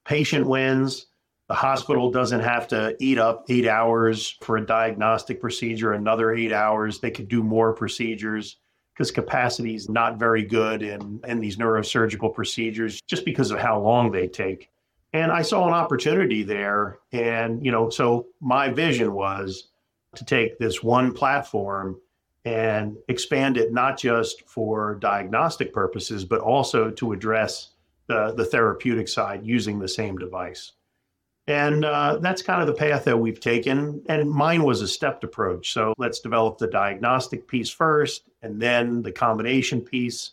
patient wins, the hospital doesn't have to eat up eight hours for a diagnostic procedure, another eight hours. They could do more procedures because capacity is not very good in, in these neurosurgical procedures just because of how long they take. And I saw an opportunity there. And, you know, so my vision was to take this one platform and expand it not just for diagnostic purposes, but also to address the, the therapeutic side using the same device. And uh, that's kind of the path that we've taken. And mine was a stepped approach. So let's develop the diagnostic piece first, and then the combination piece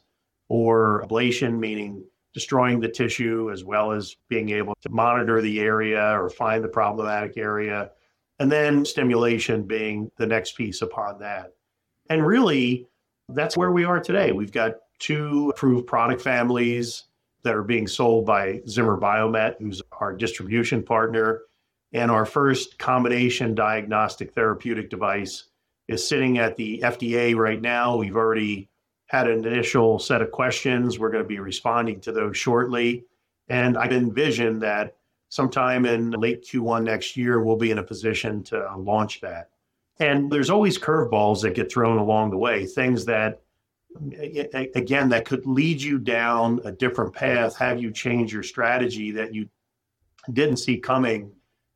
or ablation, meaning destroying the tissue as well as being able to monitor the area or find the problematic area. And then stimulation being the next piece upon that. And really, that's where we are today. We've got two approved product families that are being sold by Zimmer Biomet, who's our distribution partner. And our first combination diagnostic therapeutic device is sitting at the FDA right now. We've already had an initial set of questions. We're going to be responding to those shortly. And I envision that sometime in late Q1 next year, we'll be in a position to launch that. And there's always curveballs that get thrown along the way, things that again that could lead you down a different path have you change your strategy that you didn't see coming.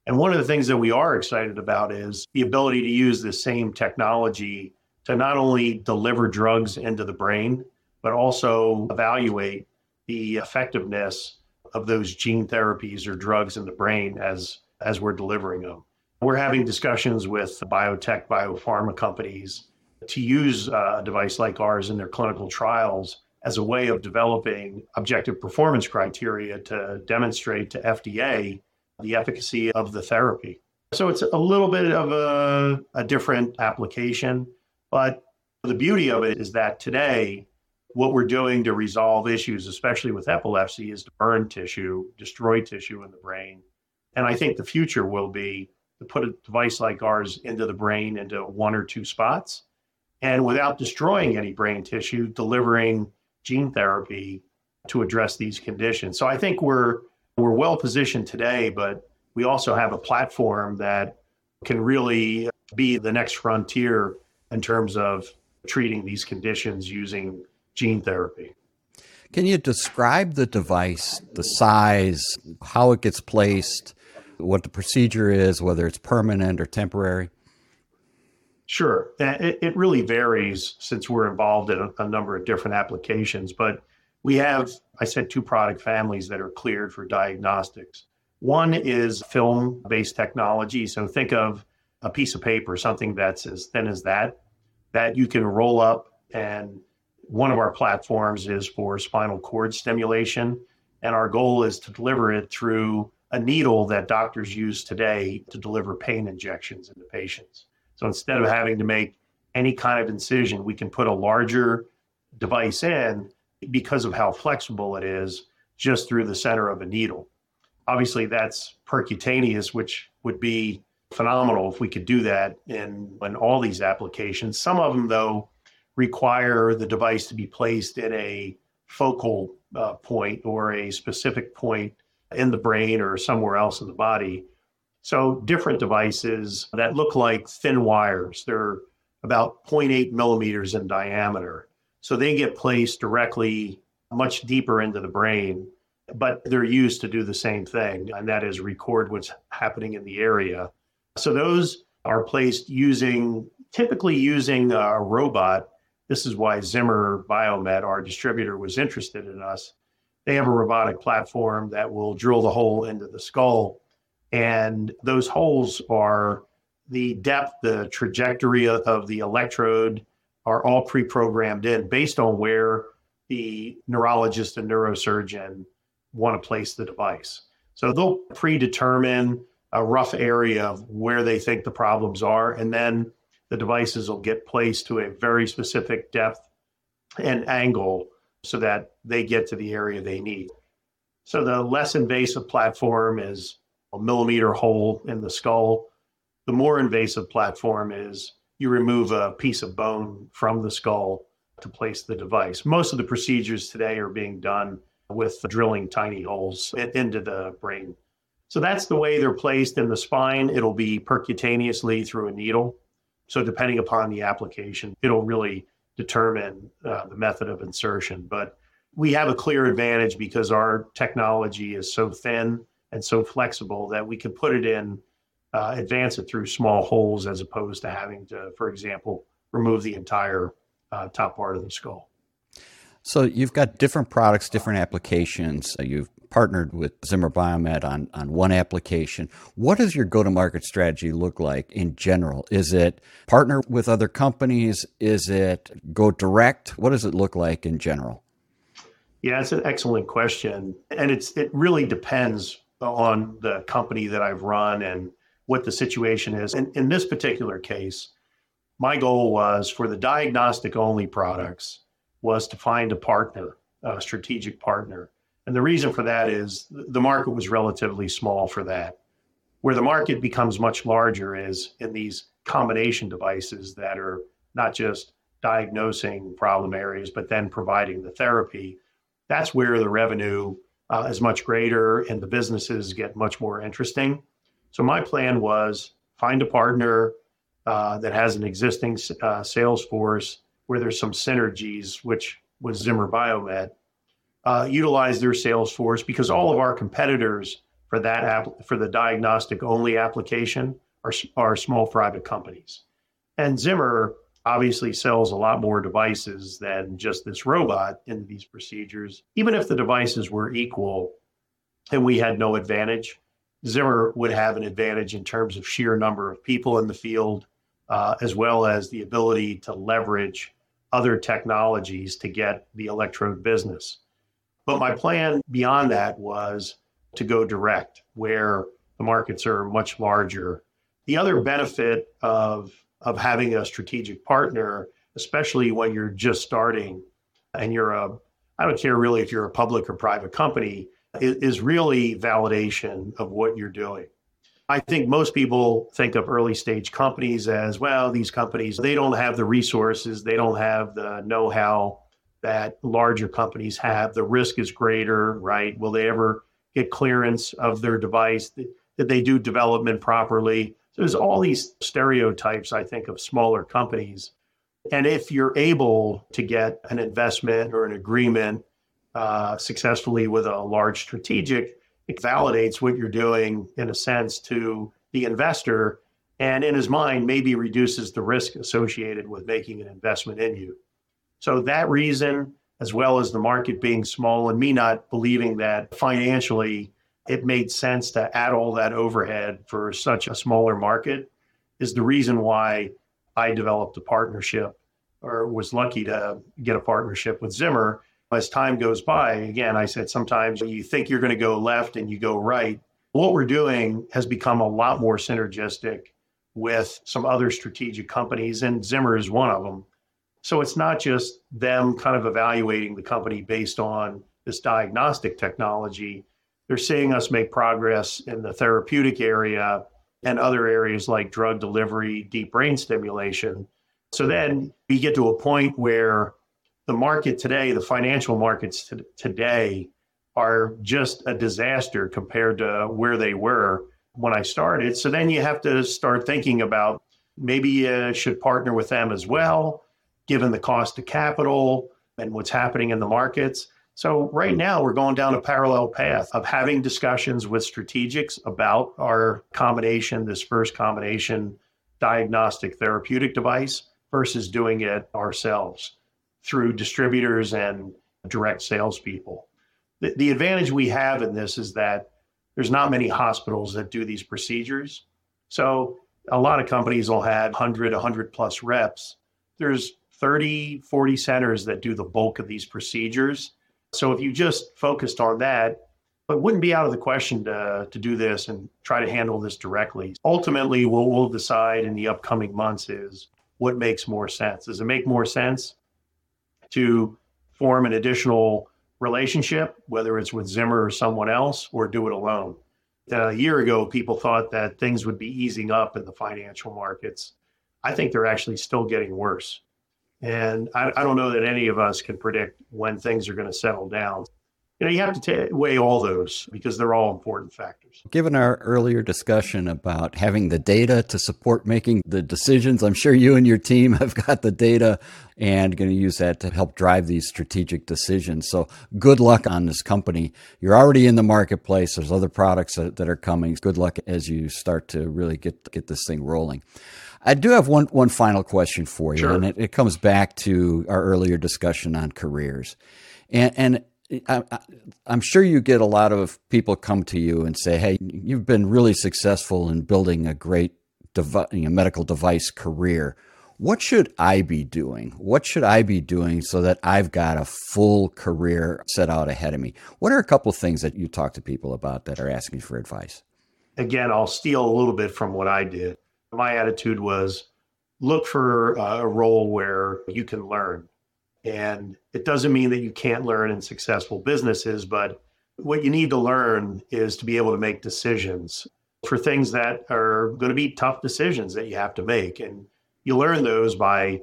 And one of the things that we are excited about is the ability to use the same technology to not only deliver drugs into the brain, but also evaluate the effectiveness of those gene therapies or drugs in the brain as as we're delivering them. We're having discussions with biotech, biopharma companies to use uh, a device like ours in their clinical trials as a way of developing objective performance criteria to demonstrate to FDA the efficacy of the therapy. So it's a little bit of a, a different application, but the beauty of it is that today, what we're doing to resolve issues, especially with epilepsy, is to burn tissue, destroy tissue in the brain. And I think the future will be to put a device like ours into the brain into one or two spots and without destroying any brain tissue, delivering gene therapy to address these conditions. So I think we're we're well positioned today, but we also have a platform that can really be the next frontier in terms of treating these conditions using gene therapy. Can you describe the device, the size, how it gets placed, what the procedure is, whether it's permanent or temporary? Sure. It, it really varies since we're involved in a, a number of different applications, but we have, I said, two product families that are cleared for diagnostics. One is film based technology. So think of a piece of paper, something that's as thin as that, that you can roll up. And one of our platforms is for spinal cord stimulation. And our goal is to deliver it through a needle that doctors use today to deliver pain injections into patients. So instead of having to make any kind of incision, we can put a larger device in because of how flexible it is just through the center of a needle. Obviously, that's percutaneous, which would be phenomenal if we could do that in, in all these applications. Some of them, though, require the device to be placed in a focal uh, point or a specific point in the brain or somewhere else in the body. So, different devices that look like thin wires, they're about 0.8 millimeters in diameter. So, they get placed directly much deeper into the brain, but they're used to do the same thing, and that is record what's happening in the area. So, those are placed using typically using a robot. This is why Zimmer Biomet, our distributor, was interested in us they have a robotic platform that will drill the hole into the skull. And those holes are the depth, the trajectory of the electrode are all pre programmed in based on where the neurologist and neurosurgeon want to place the device. So they'll predetermine a rough area of where they think the problems are, and then the devices will get placed to a very specific depth and angle so that they get to the area they need. So the less invasive platform is millimeter hole in the skull. The more invasive platform is you remove a piece of bone from the skull to place the device. Most of the procedures today are being done with drilling tiny holes into the brain. So that's the way they're placed in the spine. It'll be percutaneously through a needle. So depending upon the application, it'll really determine uh, the method of insertion. But we have a clear advantage because our technology is so thin and so flexible that we could put it in, uh, advance it through small holes as opposed to having to, for example, remove the entire uh, top part of the skull. So you've got different products, different applications. You've partnered with Zimmer Biomet on, on one application. What does your go to market strategy look like in general? Is it partner with other companies? Is it go direct? What does it look like in general? Yeah, it's an excellent question. And it's it really depends on the company that I've run and what the situation is. And in this particular case, my goal was for the diagnostic only products was to find a partner, a strategic partner and the reason for that is the market was relatively small for that. Where the market becomes much larger is in these combination devices that are not just diagnosing problem areas, but then providing the therapy. That's where the revenue uh, is much greater and the businesses get much more interesting. So my plan was find a partner uh, that has an existing uh, sales force where there's some synergies, which was Zimmer Biomet, uh, utilize their sales force because all of our competitors for that app, for the diagnostic only application are, are small private companies. And Zimmer obviously sells a lot more devices than just this robot into these procedures. Even if the devices were equal and we had no advantage, Zimmer would have an advantage in terms of sheer number of people in the field, uh, as well as the ability to leverage other technologies to get the electrode business. But my plan beyond that was to go direct, where the markets are much larger. The other benefit of of having a strategic partner, especially when you're just starting and you're a I don't care really if you're a public or private company, is really validation of what you're doing. I think most people think of early stage companies as well, these companies, they don't have the resources, they don't have the know how that larger companies have. The risk is greater, right? Will they ever get clearance of their device? Did they do development properly? So there's all these stereotypes, I think, of smaller companies. And if you're able to get an investment or an agreement uh, successfully with a large strategic, it validates what you're doing in a sense to the investor and in his mind maybe reduces the risk associated with making an investment in you. So that reason, as well as the market being small and me not believing that financially it made sense to add all that overhead for such a smaller market, is the reason why I developed a partnership or was lucky to get a partnership with Zimmer. As time goes by, again, I said sometimes you think you're going to go left and you go right. What we're doing has become a lot more synergistic with some other strategic companies, and Zimmer is one of them. So it's not just them kind of evaluating the company based on this diagnostic technology. They're seeing us make progress in the therapeutic area and other areas like drug delivery, deep brain stimulation. So then we get to a point where the market today, the financial markets t- today, are just a disaster compared to where they were when I started. So then you have to start thinking about maybe you should partner with them as well given the cost of capital and what's happening in the markets. So, right hmm. now, we're going down a parallel path of having discussions with strategics about our combination, this first combination diagnostic therapeutic device, versus doing it ourselves through distributors and direct salespeople. The, the advantage we have in this is that there's not many hospitals that do these procedures. So, a lot of companies will have 100, 100 plus reps. There's 30, 40 centers that do the bulk of these procedures. So if you just focused on that, it wouldn't be out of the question to, to do this and try to handle this directly. Ultimately, what we'll decide in the upcoming months is what makes more sense. Does it make more sense to form an additional relationship, whether it's with Zimmer or someone else, or do it alone? Uh, a year ago, people thought that things would be easing up in the financial markets. I think they're actually still getting worse. And I, I, don't know that any of us can predict when things are going to settle down. You know, you have to t- weigh all those because they're all important factors. Given our earlier discussion about having the data to support making the decisions, I'm sure you and your team have got the data and going to use that to help drive these strategic decisions. So good luck on this company. You're already in the marketplace. There's other products that, that are coming. Good luck as you start to really get get this thing rolling. I do have one one final question for you, sure. and it, it, comes back to our earlier discussion on careers, and and. I, am sure you get a lot of people come to you and say, "Hey, you've been really successful in building a great devi- you know, medical device career. What should I be doing? What should I be doing so that I've got a full career set out ahead of me? What are a couple things that you talk to people about that are asking for advice? Again, I'll steal a little bit from what I did my attitude was look for uh, a role where you can learn. And it doesn't mean that you can't learn in successful businesses, but what you need to learn is to be able to make decisions for things that are going to be tough decisions that you have to make. And you learn those by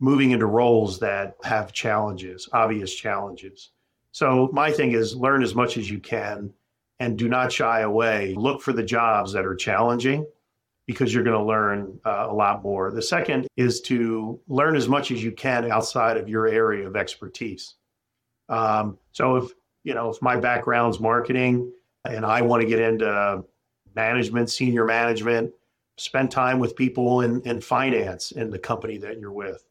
moving into roles that have challenges, obvious challenges. So my thing is learn as much as you can and do not shy away. Look for the jobs that are challenging because you're going to learn uh, a lot more. The second is to learn as much as you can outside of your area of expertise. Um, so if you know if my background's marketing and I want to get into management, senior management, spend time with people in, in finance in the company that you're with.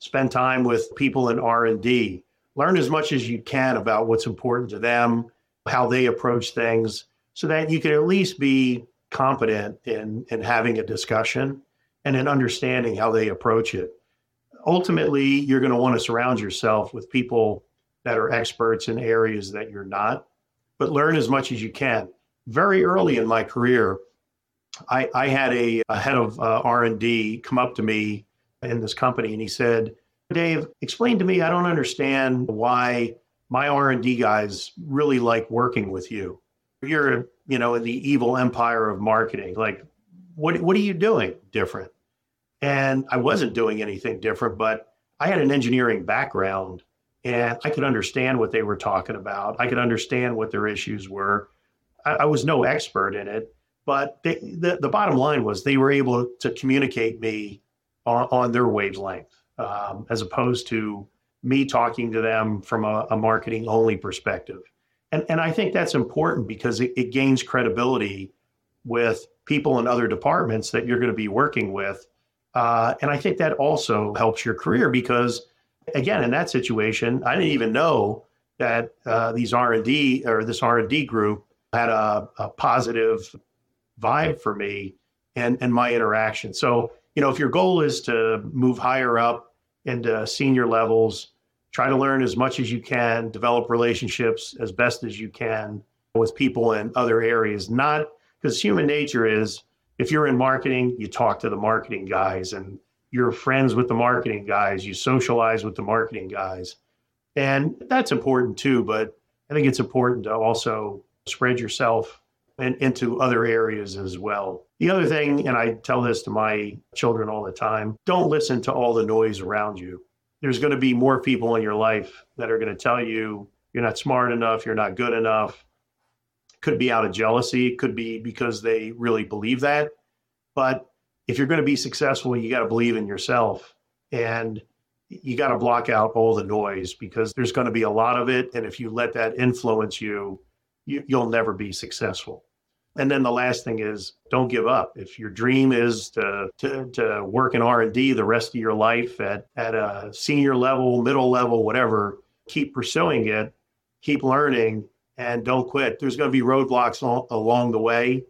Spend time with people in R&D. Learn as much as you can about what's important to them, how they approach things, so that you can at least be competent in, in having a discussion and in understanding how they approach it. Ultimately, you're going to want to surround yourself with people that are experts in areas that you're not, but learn as much as you can. Very early in my career, I, I had a, a, head of uh, R&D come up to me in this company and he said, Dave, explain to me, I don't understand why my R&D guys really like working with you. You're, you know, in the evil empire of marketing. Like, what, what are you doing different? And I wasn't doing anything different, but I had an engineering background and I could understand what they were talking about. I could understand what their issues were. I, I was no expert in it, but they, the, the bottom line was they were able to communicate me on, on their wavelength um, as opposed to me talking to them from a, a, marketing only perspective. And, and I think that's important because it, it gains credibility with people in other departments that you're going to be working with. Uh, and I think that also helps your career because again, in that situation, I didn't even know that uh, these R and D or this R and D group had a, a, positive vibe for me and and my interaction. So you know, if your goal is to move higher up into senior levels, try to learn as much as you can, develop relationships as best as you can with people in other areas. Not because human nature is if you're in marketing, you talk to the marketing guys and you're friends with the marketing guys, you socialize with the marketing guys. And that's important too, but I think it's important to also spread yourself in, into other areas as well. The other thing, and I tell this to my children all the time don't listen to all the noise around you. There's going to be more people in your life that are going to tell you you're not smart enough, you're not good enough. Could be out of jealousy, could be because they really believe that. But if you're going to be successful, you got to believe in yourself and you got to block out all the noise because there's going to be a lot of it. And if you let that influence you, you you'll never be successful. And then the last thing is don't give up. If your dream is to, to, to work in R&D the rest of your life at, at a senior level, middle level, whatever, keep pursuing it, keep learning, and don't quit. There's going to be roadblocks along the way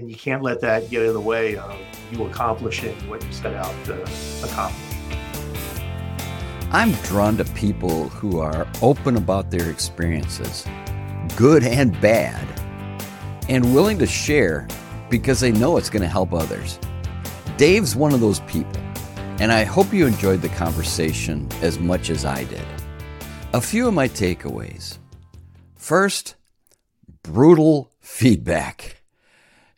and you can't let that get in the way of you accomplishing what you set out to accomplish. I'm drawn to people who are open about their experiences, good and bad, and willing to share because they know it's going to help others. Dave's one of those people, and I hope you enjoyed the conversation as much as I did. A few of my takeaways. First, brutal feedback.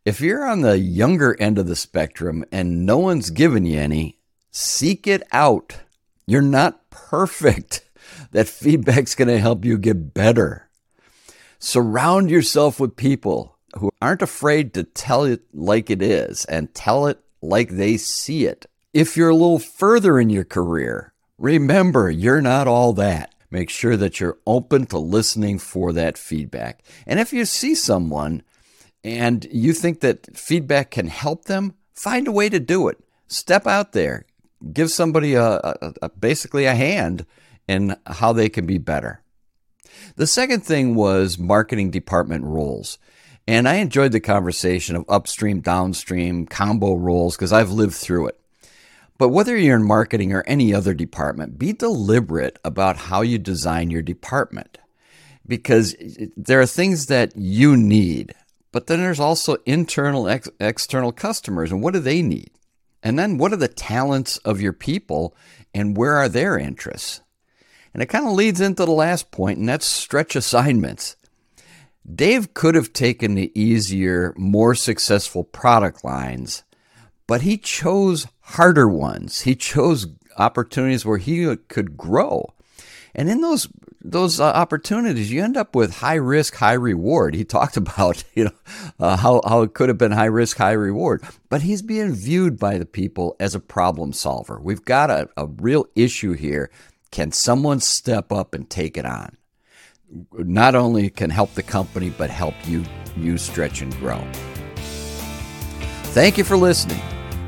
If you're on the younger end of the spectrum and no one's given you any, seek it out. You're not perfect. That feedback's going to help you get better. Surround yourself with people who aren't afraid to tell it like it is and tell it like they see it. If you're a little further in your career, remember you're not all that. Make sure that you're open to listening for that feedback. And if you see someone and you think that feedback can help them, find a way to do it. Step out there, give somebody a, a, a, basically a hand in how they can be better. The second thing was marketing department roles. And I enjoyed the conversation of upstream, downstream, combo roles because I've lived through it. But whether you're in marketing or any other department, be deliberate about how you design your department because there are things that you need but then there's also internal, ex- external customers, and what do they need? And then what are the talents of your people, and where are their interests? And it kind of leads into the last point, and that's stretch assignments. Dave could have taken the easier, more successful product lines, but he chose harder ones. He chose opportunities where he could grow. And in those those uh, opportunities, you end up with high risk, high reward. He talked about you know uh, how how it could have been high risk, high reward, but he's being viewed by the people as a problem solver. We've got a, a real issue here. Can someone step up and take it on? Not only can help the company, but help you, you stretch and grow. Thank you for listening.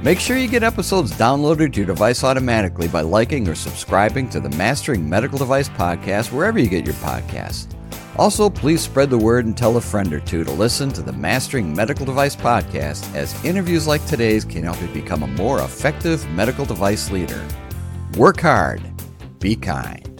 Make sure you get episodes downloaded to your device automatically by liking or subscribing to the Mastering Medical Device podcast wherever you get your podcasts. Also, please spread the word and tell a friend or two to listen to the Mastering Medical Device podcast, as interviews like today's can help you become a more effective medical device leader. Work hard, be kind.